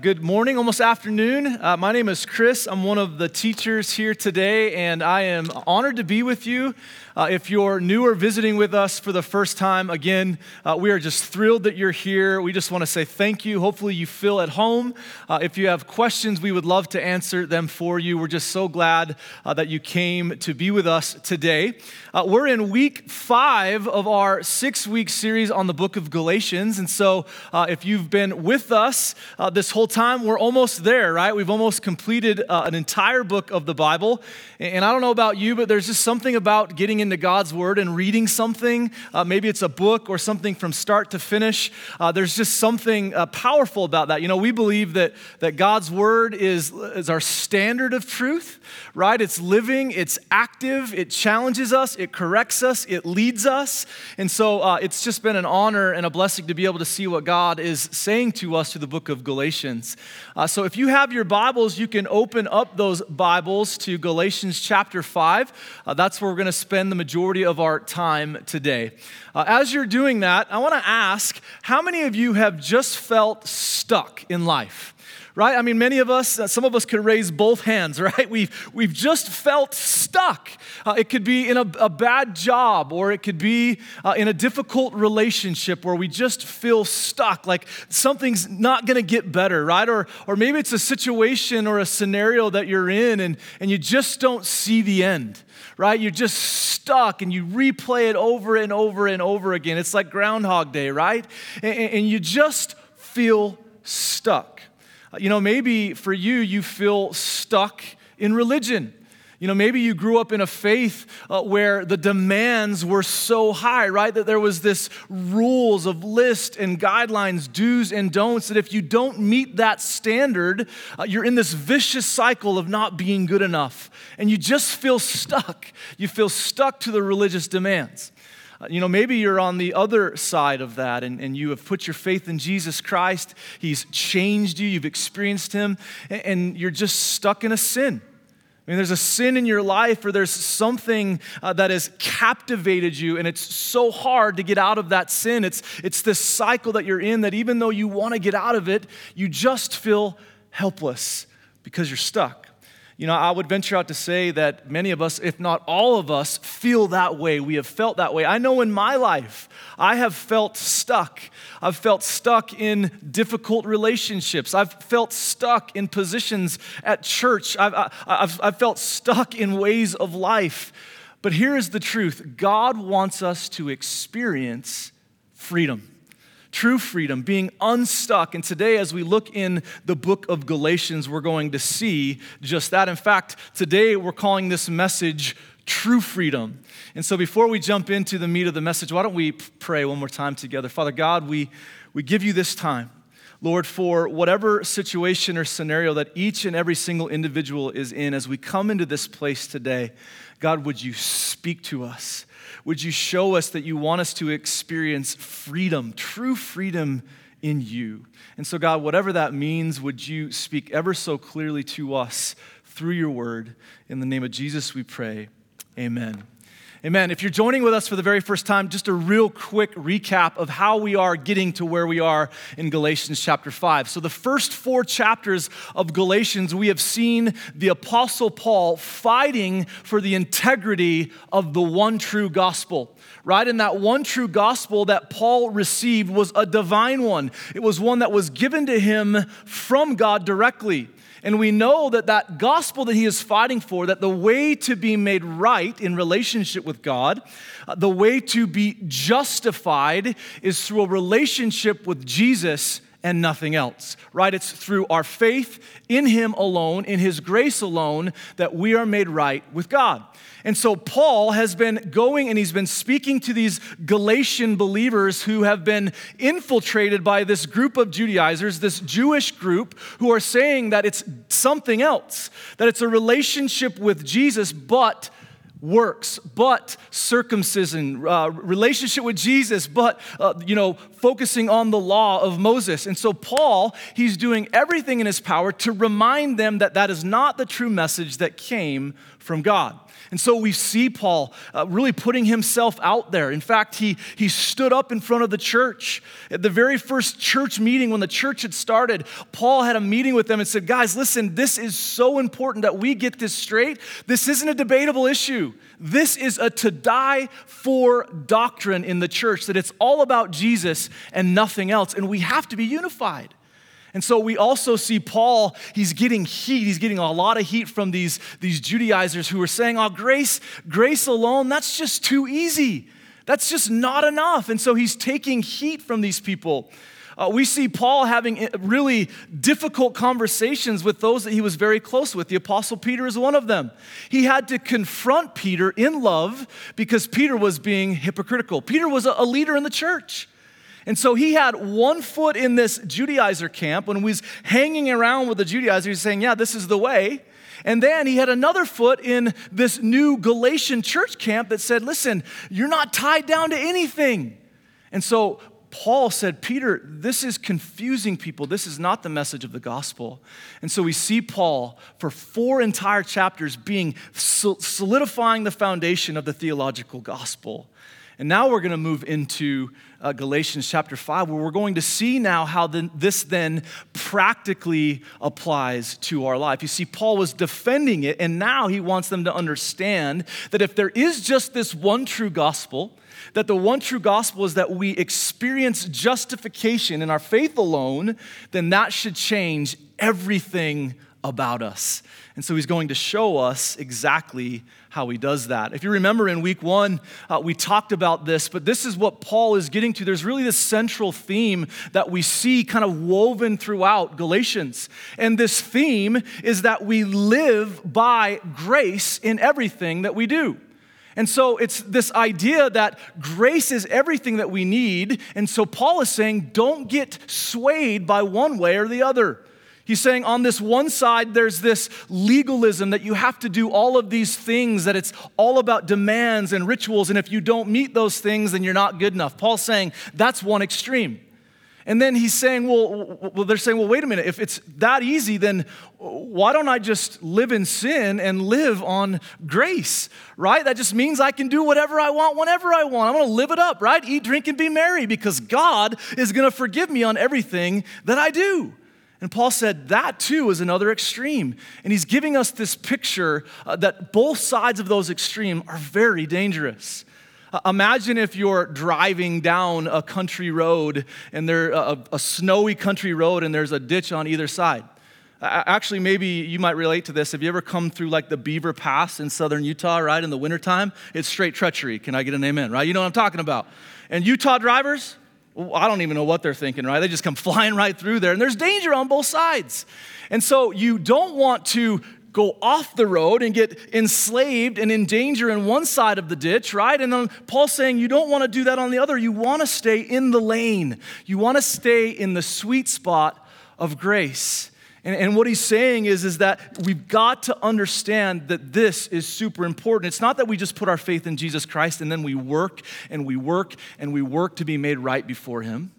Good morning, almost afternoon. Uh, my name is Chris. I'm one of the teachers here today, and I am honored to be with you. Uh, if you're new or visiting with us for the first time, again, uh, we are just thrilled that you're here. We just want to say thank you. Hopefully, you feel at home. Uh, if you have questions, we would love to answer them for you. We're just so glad uh, that you came to be with us today. Uh, we're in week five of our six week series on the book of Galatians. And so, if you've been with us this whole time, we're almost there, right? We've almost completed an entire book of the Bible. And I don't know about you, but there's just something about getting into God's Word and reading something. Uh, maybe it's a book or something from start to finish. Uh, there's just something uh, powerful about that. You know, we believe that, that God's Word is, is our standard of truth, right? It's living, it's active, it challenges us, it corrects us, it leads us. And so uh, it's just been an honor and a blessing to be able to see what God is saying to us through the book of Galatians. Uh, so if you have your Bibles, you can open up those Bibles to Galatians Galatians chapter 5. Uh, that's where we're going to spend the majority of our time today. Uh, as you're doing that, I want to ask how many of you have just felt stuck in life? Right? I mean, many of us, uh, some of us could raise both hands, right? We've, we've just felt stuck. Uh, it could be in a, a, bad job, or it could be uh, in a difficult relationship where we just feel stuck, like something's not gonna get better, right? Or, or maybe it's a situation or a scenario that you're in and, and you just don't see the end right? You're just stuck and you replay it over and over and over again. It's like Groundhog Day, right? And, and you just feel stuck. You know, maybe for you, you feel stuck in religion. You know, maybe you grew up in a faith uh, where the demands were so high, right? That there was this rules of list and guidelines, do's and don'ts, that if you don't meet that standard, uh, you're in this vicious cycle of not being good enough. And you just feel stuck. You feel stuck to the religious demands. You know, maybe you're on the other side of that and, and you have put your faith in Jesus Christ. He's changed you, you've experienced Him, and, and you're just stuck in a sin. I mean, there's a sin in your life or there's something uh, that has captivated you, and it's so hard to get out of that sin. It's, it's this cycle that you're in that even though you want to get out of it, you just feel helpless because you're stuck. You know, I would venture out to say that many of us, if not all of us, feel that way. We have felt that way. I know in my life, I have felt stuck. I've felt stuck in difficult relationships. I've felt stuck in positions at church. I've, I've, I've felt stuck in ways of life. But here is the truth God wants us to experience freedom true freedom, being unstuck. And today, as we look in the book of Galatians, we're going to see just that. In fact, today we're calling this message true freedom. And so, before we jump into the meat of the message, why don't we pray one more time together? Father God, we, we give you this time. Lord, for whatever situation or scenario that each and every single individual is in, as we come into this place today, God, would you speak to us? Would you show us that you want us to experience freedom, true freedom in you? And so, God, whatever that means, would you speak ever so clearly to us through your word? In the name of Jesus, we pray. Amen. Amen. If you're joining with us for the very first time, just a real quick recap of how we are getting to where we are in Galatians chapter 5. So, the first four chapters of Galatians, we have seen the Apostle Paul fighting for the integrity of the one true gospel right? And that one true gospel that Paul received was a divine one. It was one that was given to him from God directly. And we know that that gospel that he is fighting for, that the way to be made right in relationship with God, uh, the way to be justified is through a relationship with Jesus and nothing else, right? It's through our faith in him alone, in his grace alone, that we are made right with God. And so Paul has been going and he's been speaking to these Galatian believers who have been infiltrated by this group of Judaizers, this Jewish group, who are saying that it's something else, that it's a relationship with Jesus, but works, but circumcision, uh, relationship with Jesus, but, uh, you know, focusing on the law of Moses. And so, Paul, he's doing everything in his power to remind them that that is not the true message that came from God. And so we see Paul uh, really putting himself out there. In fact, he, he stood up in front of the church. At the very first church meeting, when the church had started, Paul had a meeting with them and said, Guys, listen, this is so important that we get this straight. This isn't a debatable issue. This is a to die for doctrine in the church, that it's all about Jesus and nothing else. And we have to be unified. And so we also see Paul, he's getting heat. He's getting a lot of heat from these, these Judaizers who are saying, oh, grace, grace alone, that's just too easy. That's just not enough. And so he's taking heat from these people. Uh, we see Paul having really difficult conversations with those that he was very close with. The Apostle Peter is one of them. He had to confront Peter in love because Peter was being hypocritical. Peter was a, a leader in the church. And so he had one foot in this Judaizer camp when he was hanging around with the Judaizers, he's saying, Yeah, this is the way. And then he had another foot in this new Galatian church camp that said, Listen, you're not tied down to anything. And so Paul said, Peter, this is confusing people. This is not the message of the gospel. And so we see Paul for four entire chapters being solidifying the foundation of the theological gospel. And now we're going to move into uh, Galatians chapter 5, where we're going to see now how the, this then practically applies to our life. You see, Paul was defending it, and now he wants them to understand that if there is just this one true gospel, that the one true gospel is that we experience justification in our faith alone, then that should change everything about us. And so he's going to show us exactly how he does that. If you remember in week one, uh, we talked about this, but this is what Paul is getting to. There's really this central theme that we see kind of woven throughout Galatians. And this theme is that we live by grace in everything that we do. And so it's this idea that grace is everything that we need. And so Paul is saying, don't get swayed by one way or the other. He's saying on this one side, there's this legalism that you have to do all of these things, that it's all about demands and rituals, and if you don't meet those things, then you're not good enough. Paul's saying that's one extreme. And then he's saying, well, well, they're saying, well, wait a minute, if it's that easy, then why don't I just live in sin and live on grace, right? That just means I can do whatever I want whenever I want. I'm gonna live it up, right? Eat, drink, and be merry because God is gonna forgive me on everything that I do. And Paul said that too is another extreme. And he's giving us this picture uh, that both sides of those extremes are very dangerous. Uh, imagine if you're driving down a country road and there a, a snowy country road and there's a ditch on either side. Actually, maybe you might relate to this. Have you ever come through like the Beaver Pass in southern Utah, right? In the wintertime? It's straight treachery. Can I get an amen, right? You know what I'm talking about. And Utah drivers, I don't even know what they're thinking, right? They just come flying right through there, and there's danger on both sides. And so you don't want to go off the road and get enslaved and in danger in one side of the ditch, right? And then Paul's saying you don't want to do that on the other. You want to stay in the lane, you want to stay in the sweet spot of grace. And, and, what he's saying is, is that we've got to understand that this is super important. It's not that we just put our faith in Jesus Christ and then we work and we work and we work to be made right before him.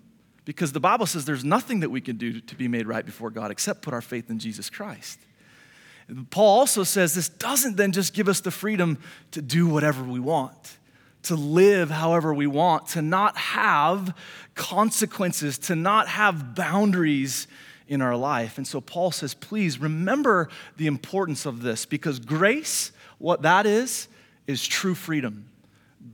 Because the Bible says there's nothing that we can do to be made right before God except put our faith in Jesus Christ. Paul also says this doesn't then just give us the freedom to do whatever we want, to live however we want, to not have consequences, to not have boundaries in our life. And so Paul says, please remember the importance of this because grace, what that is, is true freedom.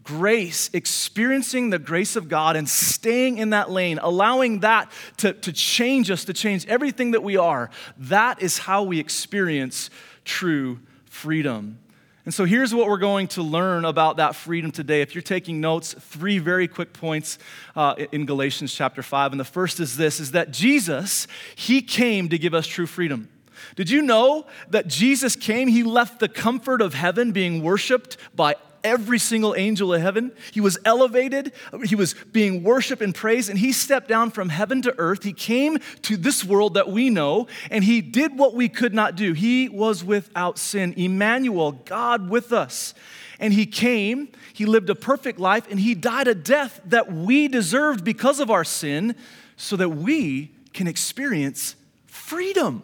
Grace, experiencing the grace of God and staying in that lane, allowing that to, to change us, to change everything that we are, that is how we experience true freedom. And so here's what we're going to learn about that freedom today. If you're taking notes, three very quick points uh, in Galatians chapter 5. And the first is this is that Jesus, he came to give us true freedom. Did you know that Jesus came? He left the comfort of heaven being worshiped by every single angel of heaven. He was elevated, he was being worshiped and praised, and he stepped down from heaven to earth. He came to this world that we know, and he did what we could not do. He was without sin. Emmanuel, God with us. And he came, he lived a perfect life, and he died a death that we deserved because of our sin so that we can experience freedom.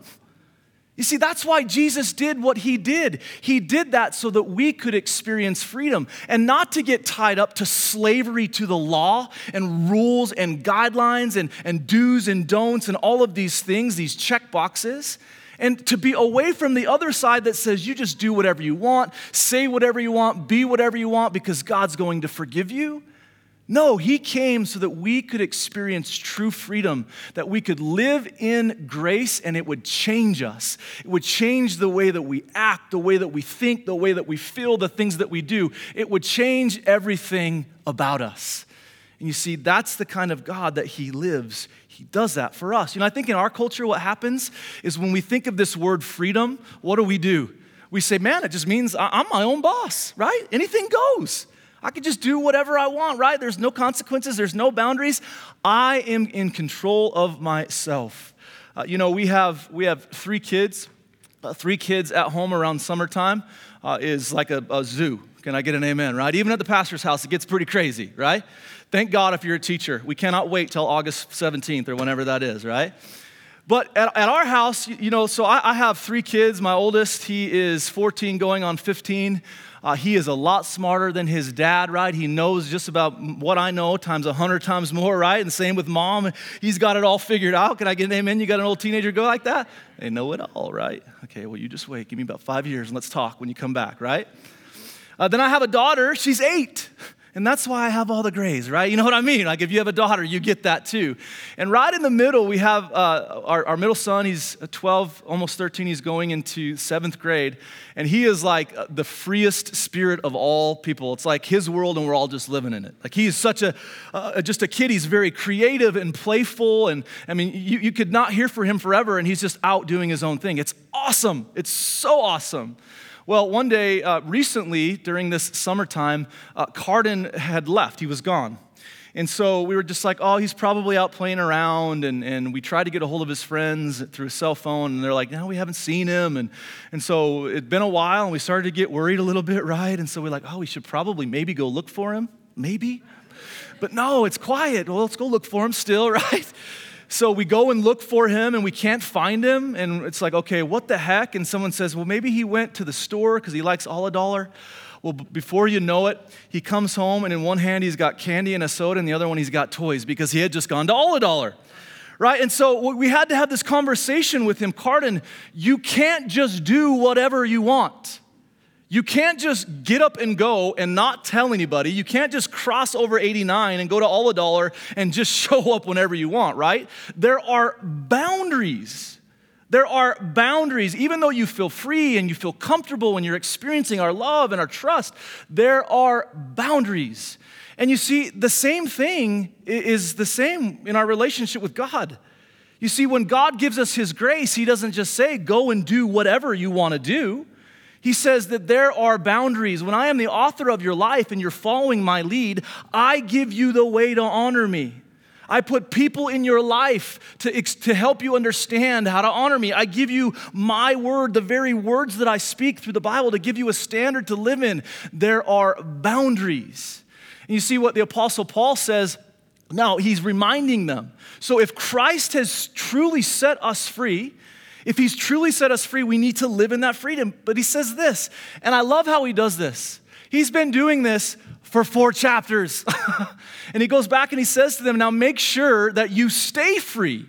You see, that's why Jesus did what he did. He did that so that we could experience freedom and not to get tied up to slavery to the law and rules and guidelines and, and do's and don'ts and all of these things, these check boxes. And to be away from the other side that says you just do whatever you want, say whatever you want, be whatever you want because God's going to forgive you. No, he came so that we could experience true freedom, that we could live in grace and it would change us. It would change the way that we act, the way that we think, the way that we feel, the things that we do. It would change everything about us. And you see, that's the kind of God that he lives. He does that for us. You know, I think in our culture, what happens is when we think of this word freedom, what do we do? We say, man, it just means I'm my own boss, right? Anything goes. I can just do whatever I want, right? There's no consequences, there's no boundaries. I am in control of myself. Uh, you know, we have, we have three kids. Uh, three kids at home around summertime uh, is like a, a zoo. Can I get an amen, right? Even at the pastor's house, it gets pretty crazy, right? Thank God if you're a teacher. We cannot wait till August 17th or whenever that is, right? But at, at our house, you know, so I, I have three kids. My oldest, he is 14 going on 15. Uh, he is a lot smarter than his dad, right? He knows just about what I know times a hundred times more, right? And same with mom. He's got it all figured out. Can I get an amen? You got an old teenager go like that? They know it all, right? Okay, well, you just wait. Give me about five years and let's talk when you come back, right? Uh, then I have a daughter. She's eight. And that's why I have all the grays, right? You know what I mean? Like if you have a daughter, you get that too. And right in the middle, we have uh, our, our middle son. He's 12, almost 13. He's going into seventh grade. And he is like uh, the freest spirit of all people. It's like his world, and we're all just living in it. Like he is such a, uh, just a kid. He's very creative and playful. And I mean, you, you could not hear for him forever, and he's just out doing his own thing. It's awesome. It's so awesome. Well, one day uh, recently during this summertime, uh, Carden had left. He was gone. And so we were just like, oh, he's probably out playing around. And, and we tried to get a hold of his friends through a cell phone. And they're like, no, we haven't seen him. And, and so it'd been a while and we started to get worried a little bit, right? And so we're like, oh, we should probably maybe go look for him. Maybe. But no, it's quiet. Well, let's go look for him still, right? So we go and look for him and we can't find him. And it's like, okay, what the heck? And someone says, well, maybe he went to the store because he likes all a dollar. Well, before you know it, he comes home and in one hand he's got candy and a soda, and the other one he's got toys because he had just gone to all a dollar. Right? And so we had to have this conversation with him. Carden, you can't just do whatever you want. You can't just get up and go and not tell anybody. You can't just cross over 89 and go to all a dollar and just show up whenever you want, right? There are boundaries. There are boundaries. Even though you feel free and you feel comfortable when you're experiencing our love and our trust, there are boundaries. And you see, the same thing is the same in our relationship with God. You see, when God gives us His grace, He doesn't just say, go and do whatever you want to do. He says that there are boundaries. When I am the author of your life and you're following my lead, I give you the way to honor me. I put people in your life to, to help you understand how to honor me. I give you my word, the very words that I speak through the Bible, to give you a standard to live in. There are boundaries. And you see what the Apostle Paul says now, he's reminding them. So if Christ has truly set us free, if he's truly set us free, we need to live in that freedom. But he says this, and I love how he does this. He's been doing this for four chapters. and he goes back and he says to them, Now make sure that you stay free,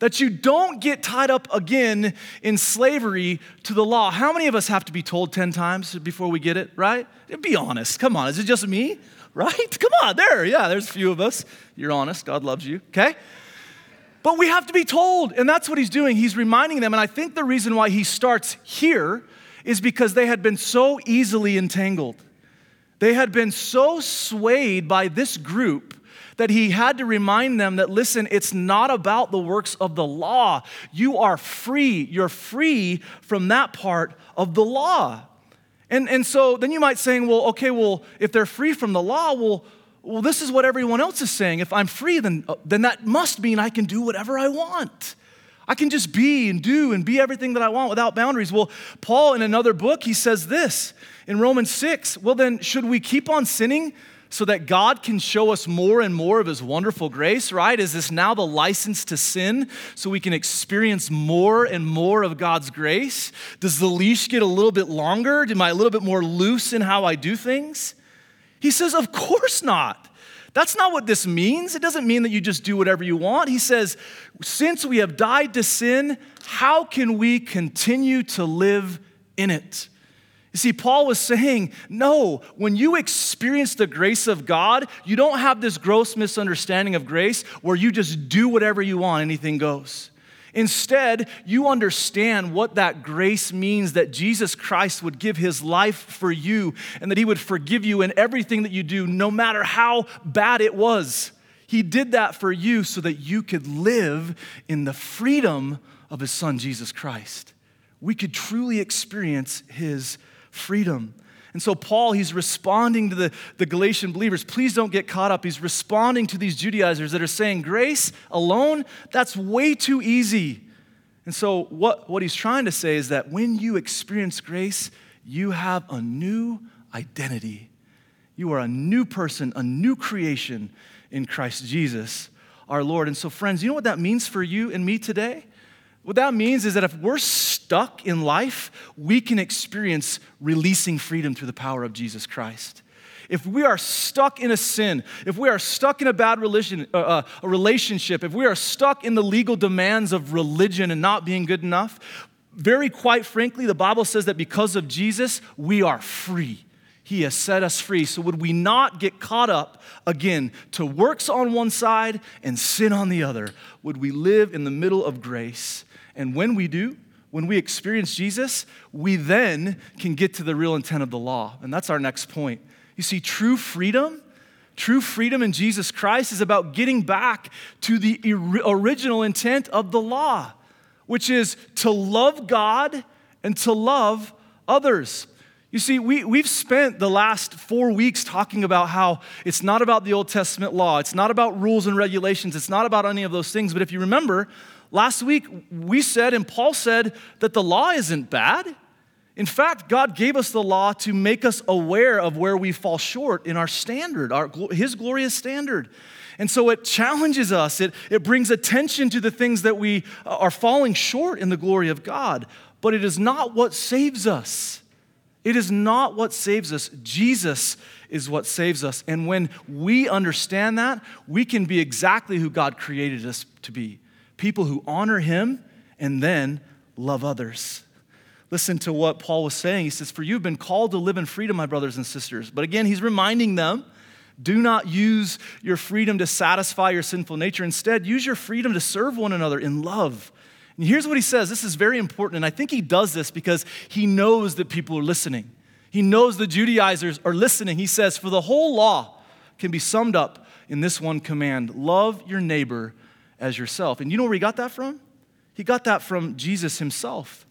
that you don't get tied up again in slavery to the law. How many of us have to be told 10 times before we get it, right? Be honest. Come on, is it just me? Right? Come on, there. Yeah, there's a few of us. You're honest. God loves you, okay? But we have to be told, and that's what he's doing. He's reminding them, and I think the reason why he starts here is because they had been so easily entangled. They had been so swayed by this group that he had to remind them that listen, it's not about the works of the law. You are free. You're free from that part of the law. And, and so then you might saying, well, okay, well, if they're free from the law, well, well, this is what everyone else is saying. If I'm free, then, uh, then that must mean I can do whatever I want. I can just be and do and be everything that I want without boundaries. Well, Paul, in another book, he says this in Romans 6 Well, then, should we keep on sinning so that God can show us more and more of his wonderful grace, right? Is this now the license to sin so we can experience more and more of God's grace? Does the leash get a little bit longer? Am I a little bit more loose in how I do things? He says, Of course not. That's not what this means. It doesn't mean that you just do whatever you want. He says, since we have died to sin, how can we continue to live in it? You see, Paul was saying, no, when you experience the grace of God, you don't have this gross misunderstanding of grace where you just do whatever you want, anything goes. Instead, you understand what that grace means that Jesus Christ would give his life for you and that he would forgive you in everything that you do, no matter how bad it was. He did that for you so that you could live in the freedom of his son, Jesus Christ. We could truly experience his freedom. And so, Paul, he's responding to the, the Galatian believers. Please don't get caught up. He's responding to these Judaizers that are saying, grace alone, that's way too easy. And so, what, what he's trying to say is that when you experience grace, you have a new identity. You are a new person, a new creation in Christ Jesus, our Lord. And so, friends, you know what that means for you and me today? What that means is that if we're stuck in life, we can experience releasing freedom through the power of Jesus Christ. If we are stuck in a sin, if we are stuck in a bad religion, uh, uh, a relationship, if we are stuck in the legal demands of religion and not being good enough, very quite frankly, the Bible says that because of Jesus, we are free. He has set us free. So, would we not get caught up again to works on one side and sin on the other? Would we live in the middle of grace and when we do, when we experience Jesus, we then can get to the real intent of the law. And that's our next point. You see, true freedom, true freedom in Jesus Christ is about getting back to the original intent of the law, which is to love God and to love others. You see, we, we've spent the last four weeks talking about how it's not about the Old Testament law, it's not about rules and regulations, it's not about any of those things. But if you remember, Last week, we said, and Paul said, that the law isn't bad. In fact, God gave us the law to make us aware of where we fall short in our standard, our, His glorious standard. And so it challenges us, it, it brings attention to the things that we uh, are falling short in the glory of God. But it is not what saves us. It is not what saves us. Jesus is what saves us. And when we understand that, we can be exactly who God created us to be people who honor him and then love others. Listen to what Paul was saying. He says, For you've been called to live in freedom, my brothers and sisters. But again, he's reminding them do not use your freedom to satisfy your sinful nature. Instead, use your freedom to serve one another in love. And here's what he says this is very important. And I think he does this because he knows that people are listening. He knows the Judaizers are listening. He says, For the whole law can be summed up in this one command love your neighbor as yourself. And you know where he got that from? He got that from Jesus himself.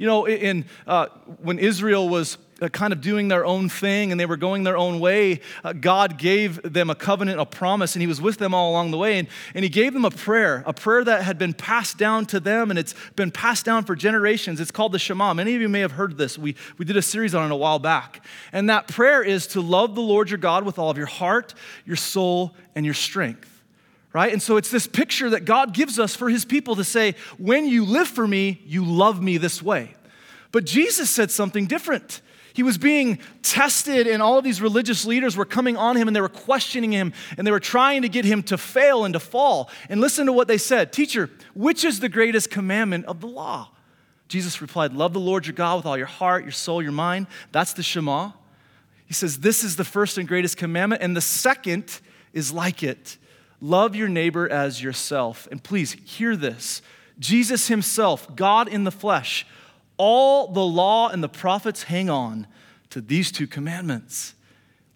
You know, in, uh, when Israel was uh, kind of doing their own thing and they were going their own way, uh, God gave them a covenant, a promise, and He was with them all along the way. And, and He gave them a prayer, a prayer that had been passed down to them and it's been passed down for generations. It's called the Shema. Many of you may have heard this. We, we did a series on it a while back. And that prayer is to love the Lord your God with all of your heart, your soul, and your strength right? And so it's this picture that God gives us for his people to say, when you live for me, you love me this way. But Jesus said something different. He was being tested, and all of these religious leaders were coming on him and they were questioning him and they were trying to get him to fail and to fall. And listen to what they said Teacher, which is the greatest commandment of the law? Jesus replied, Love the Lord your God with all your heart, your soul, your mind. That's the Shema. He says, This is the first and greatest commandment, and the second is like it Love your neighbor as yourself. And please hear this Jesus himself, God in the flesh, all the law and the prophets hang on to these two commandments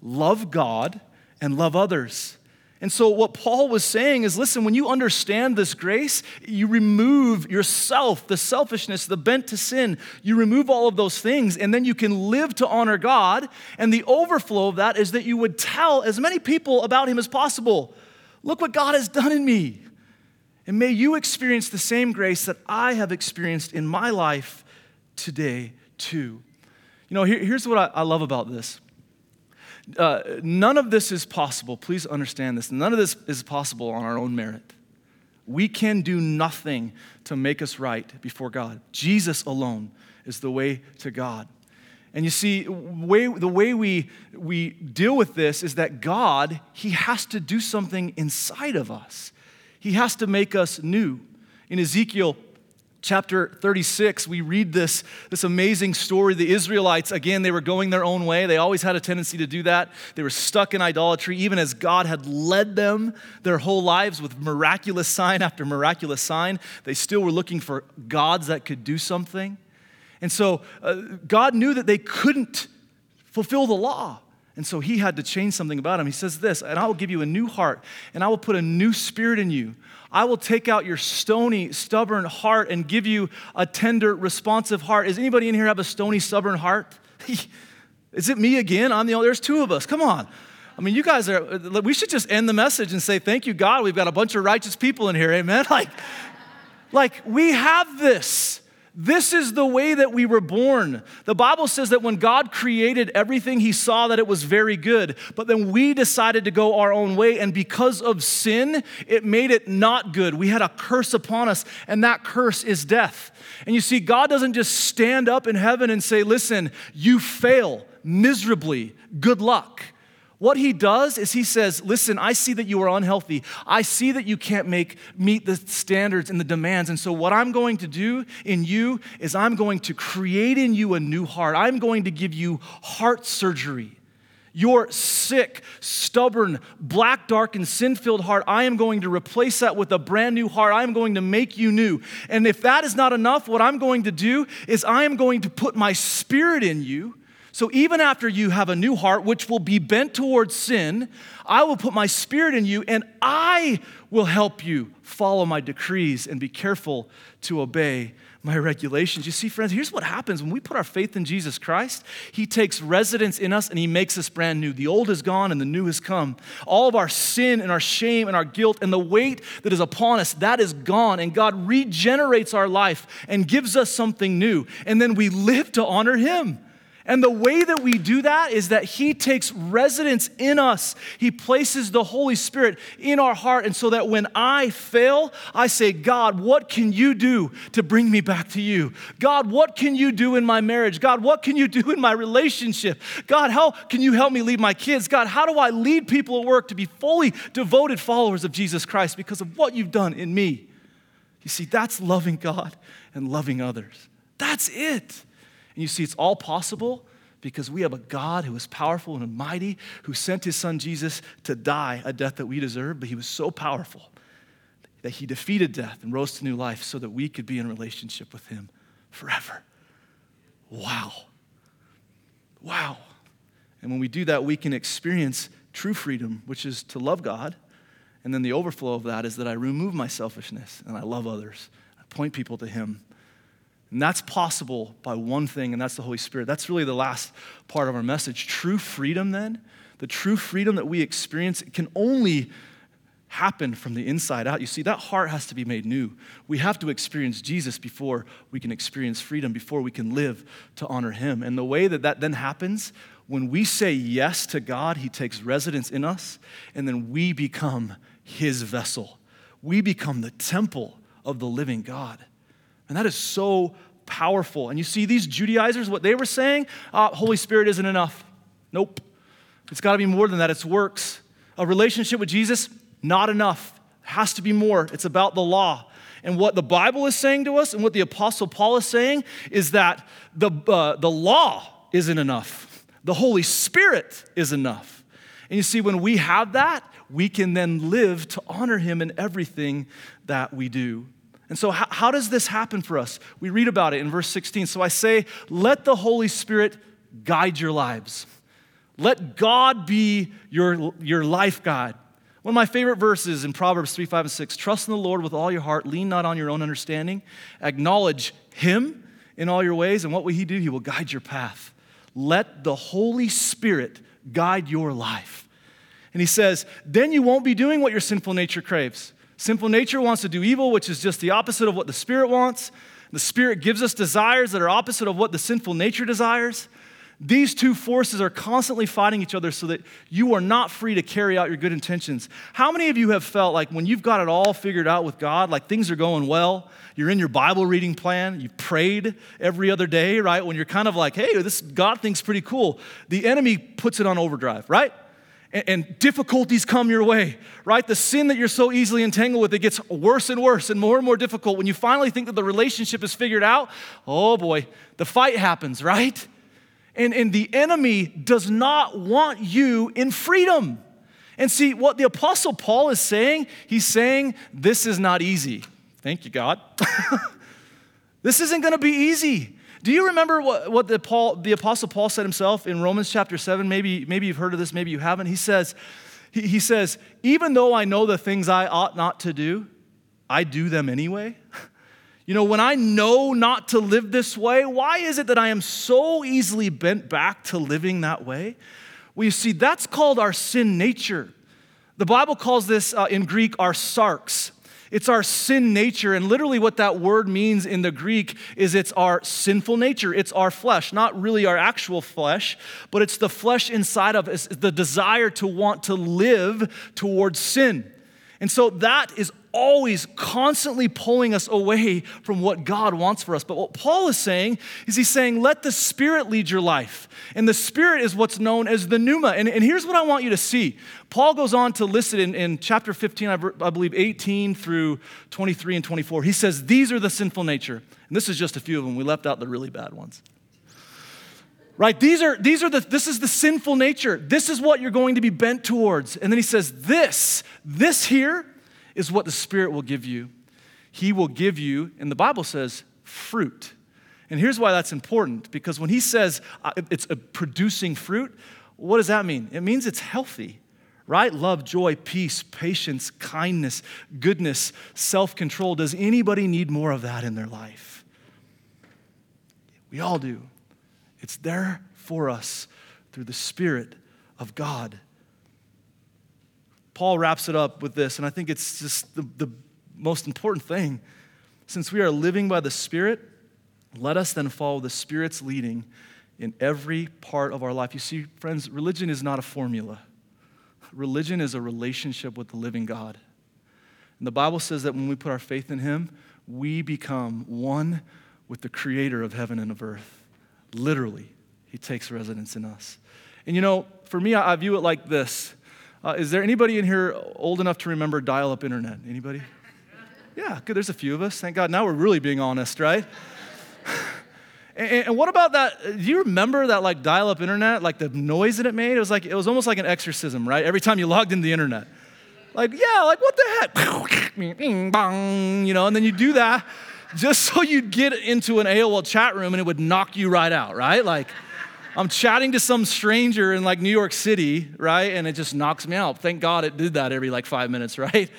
love God and love others. And so, what Paul was saying is listen, when you understand this grace, you remove yourself, the selfishness, the bent to sin. You remove all of those things, and then you can live to honor God. And the overflow of that is that you would tell as many people about Him as possible. Look what God has done in me. And may you experience the same grace that I have experienced in my life today, too. You know, here, here's what I, I, love about this. Uh, none of this is possible. Please understand this. None of this is possible on our own merit. We can do nothing to make us right before God. Jesus alone is the way to God. And you see, way, the way we, we deal with this is that God, He has to do something inside of us. He has to make us new. In Ezekiel chapter 36, we read this, this amazing story. The Israelites, again, they were going their own way. They always had a tendency to do that. They were stuck in idolatry, even as God had led them their whole lives with miraculous sign after miraculous sign. They still were looking for gods that could do something. And so uh, God knew that they couldn't fulfill the law. And so he had to change something about him. He says this, and I will give you a new heart, and I will put a new spirit in you. I will take out your stony, stubborn heart and give you a tender, responsive heart. Is anybody in here have a stony, stubborn heart? Is it me again? I'm the only, there's two of us. Come on. I mean, you guys are, we should just end the message and say, thank you, God. We've got a bunch of righteous people in here. Amen. Like, like we have this. This is the way that we were born. The Bible says that when God created everything, He saw that it was very good. But then we decided to go our own way, and because of sin, it made it not good. We had a curse upon us, and that curse is death. And you see, God doesn't just stand up in heaven and say, Listen, you fail miserably. Good luck. What he does is he says, Listen, I see that you are unhealthy. I see that you can't make, meet the standards and the demands. And so, what I'm going to do in you is I'm going to create in you a new heart. I'm going to give you heart surgery. Your sick, stubborn, black, dark, and sin filled heart, I am going to replace that with a brand new heart. I am going to make you new. And if that is not enough, what I'm going to do is I am going to put my spirit in you so even after you have a new heart, which will be bent towards sin, I will put my spirit in you and I will help you follow my decrees and be careful to obey my regulations. You see, friends, here's what happens when we put our faith in Jesus Christ. He takes residence in us and He makes us brand new. The old is gone and the new has come. All of our sin and our shame and our guilt and the weight that is upon us, that is gone. And God regenerates our life and gives us something new. And then we live to honor Him. And the way that we do that is that He takes residence in us. He places the Holy Spirit in our heart. And so that when I fail, I say, God, what can you do to bring me back to you? God, what can you do in my marriage? God, what can you do in my relationship? God, how can you help me lead my kids? God, how do I lead people at work to be fully devoted followers of Jesus Christ because of what you've done in me? You see, that's loving God and loving others. That's it. And you see, it's all possible because we have a God who is powerful and mighty, who sent his son Jesus to die a death that we deserve, but he was so powerful that he defeated death and rose to new life so that we could be in relationship with him forever. Wow. Wow. And when we do that, we can experience true freedom, which is to love God. And then the overflow of that is that I remove my selfishness and I love others. I point people to him and that's possible by one thing, and that's the Holy Spirit. That's really the last part of our message. True freedom, then, the true freedom that we experience can only happen from the inside out. You see, that heart has to be made new. We have to experience Jesus before we can experience freedom, before we can live to honor Him. And the way that that then happens, when we say yes to God, He takes residence in us, and then we become His vessel. We become the temple of the living God. And that is so powerful. And you see, these Judaizers, what they were saying, uh, Holy Spirit isn't enough. Nope. It's got to be more than that. It's works. A relationship with Jesus, not enough. Has to be more. It's about the law. And what the Bible is saying to us and what the Apostle Paul is saying is that the, uh, the law isn't enough, the Holy Spirit is enough. And you see, when we have that, we can then live to honor Him in everything that we do. And so, how, how, does this happen for us? We read about it in verse 16. So I say, let the Holy Spirit guide your lives. Let God be your, your life guide. One of my favorite verses in Proverbs 3, 5, and 6 Trust in the Lord with all your heart, lean not on your own understanding, acknowledge Him in all your ways, and what will He do? He will guide your path. Let the Holy Spirit guide your life. And He says, then you won't be doing what your sinful nature craves. Sinful nature wants to do evil, which is just the opposite of what the Spirit wants. The Spirit gives us desires that are opposite of what the sinful nature desires. These two forces are constantly fighting each other so that you are not free to carry out your good intentions. How many of you have felt like when you've got it all figured out with God, like things are going well, you're in your Bible reading plan, you've prayed every other day, right? When you're kind of like, hey, this God thing's pretty cool, the enemy puts it on overdrive, right? And, and difficulties come your way, right? The sin that you're so easily entangled with, it gets worse and worse and more and more difficult. When you finally think that the relationship is figured out, oh boy, the fight happens, right? And, and the enemy does not want you in freedom. And see, what the Apostle Paul is saying, he's saying, this is not easy. Thank you, God. this isn't to be easy. Do you remember what, what the, Paul, the Apostle Paul said himself in Romans chapter 7? Maybe, maybe you've heard of this, maybe you haven't. He says, he, he says, even though I know the things I ought not to do, I do them anyway. You know, when I know not to live this way, why is it that I am so easily bent back to living that way? Well, you see, that's called our sin nature. The Bible calls this uh, in Greek our sarx. It's our sin nature. And literally, what that word means in the Greek is it's our sinful nature. It's our flesh, not really our actual flesh, but it's the flesh inside of us, the desire to want to live towards sin. And so that is always constantly pulling us away from what God wants for us. But what Paul is saying is he's saying, let the Spirit lead your life. And the Spirit is what's known as the pneuma. And, and here's what I want you to see. Paul goes on to list it in, in chapter 15, I, I believe 18 through 23 and 24. He says, These are the sinful nature. And this is just a few of them. We left out the really bad ones right these are these are the this is the sinful nature this is what you're going to be bent towards and then he says this this here is what the Spirit will give you. He will give you, and the Bible says, fruit. And here's why that's important because when he says uh, it's producing fruit, what does that mean? It means it's healthy, right? Love, joy, peace, patience, kindness, goodness, self control. Does anybody need more of that in their life? We all do. It's there for us through the Spirit of God. Paul wraps it up with this, and I think it's just the, the most important thing. Since we are living by the Spirit, let us then follow the Spirit's leading in every part of our life. You see, friends, religion is not a formula, religion is a relationship with the living God. And the Bible says that when we put our faith in Him, we become one with the Creator of heaven and of earth. Literally, He takes residence in us. And you know, for me, I view it like this uh, is there anybody in here old enough to remember dial up internet? Anybody? Yeah, good. There's a few of us. Thank God. Now we're really being honest, right? and, what about that? Do you remember that like dial up internet, like the noise that it made? It was like, it was almost like an exorcism, right? Every time you logged into the internet. Like, yeah, like what the heck? you know, and then you do that just so you'd get into an AOL chat room and it would knock you right out, right? Like, I'm chatting to some stranger in like New York City, right? And it just knocks me out. Thank God it did that every like five minutes, right?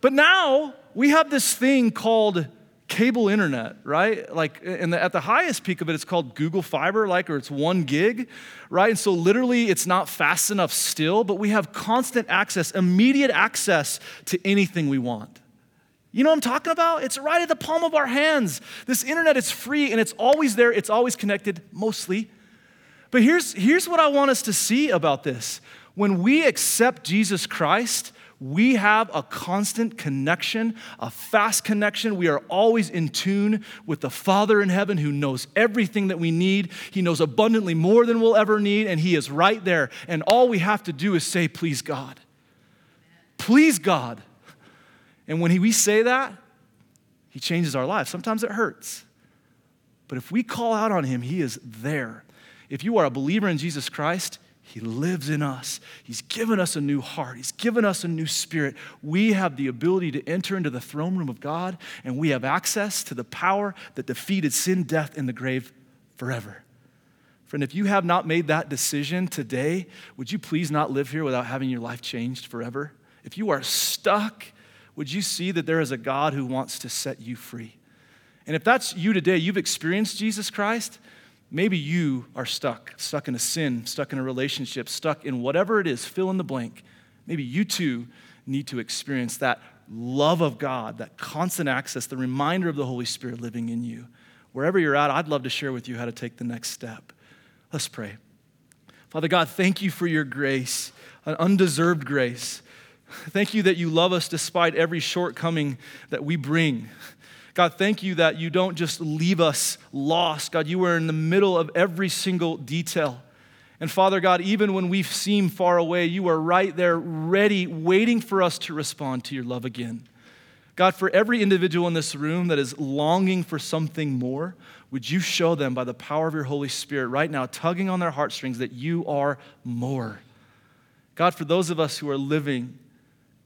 But now we have this thing called cable internet, right? Like, and at the highest peak of it, it's called Google Fiber, like, or it's one gig, right? And so literally, it's not fast enough still, but we have constant access, immediate access to anything we want. You know what I'm talking about? It's right at the palm of our hands. This internet is free and it's always there, it's always connected, mostly but here's, here's what I want us to see about this. When we accept Jesus Christ, we have a constant connection, a fast connection. We are always in tune with the Father in heaven who knows everything that we need. He knows abundantly more than we'll ever need, and He is right there. And all we have to do is say, Please, God. Please, God. And when we say that, He changes our lives. Sometimes it hurts. But if we call out on Him, He is there. If you are a believer in Jesus Christ, He lives in us. He's given us a new heart. He's given us a new spirit. We have the ability to enter into the throne room of God, and we have access to the power that defeated sin, death, and the grave forever. Friend, if you have not made that decision today, would you please not live here without having your life changed forever? If you are stuck, would you see that there is a God who wants to set you free? And if that's you today, you've experienced Jesus Christ, Maybe you are stuck, stuck in a sin, stuck in a relationship, stuck in whatever it is, fill in the blank. Maybe you too need to experience that love of God, that constant access, the reminder of the Holy Spirit living in you. Wherever you're at, I'd love to share with you how to take the next step. Let's pray. Father God, thank you for your grace, an undeserved grace. Thank you that you love us despite every shortcoming that we bring. God, thank you that you don't just leave us lost. God, you are in the middle of every single detail. And Father God, even when we seem far away, you are right there, ready, waiting for us to respond to your love again. God, for every individual in this room that is longing for something more, would you show them by the power of your Holy Spirit right now, tugging on their heartstrings, that you are more? God, for those of us who are living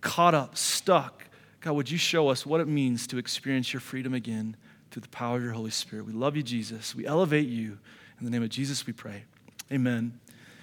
caught up, stuck, God, would you show us what it means to experience your freedom again through the power of your Holy Spirit? We love you, Jesus. We elevate you. In the name of Jesus, we pray. Amen.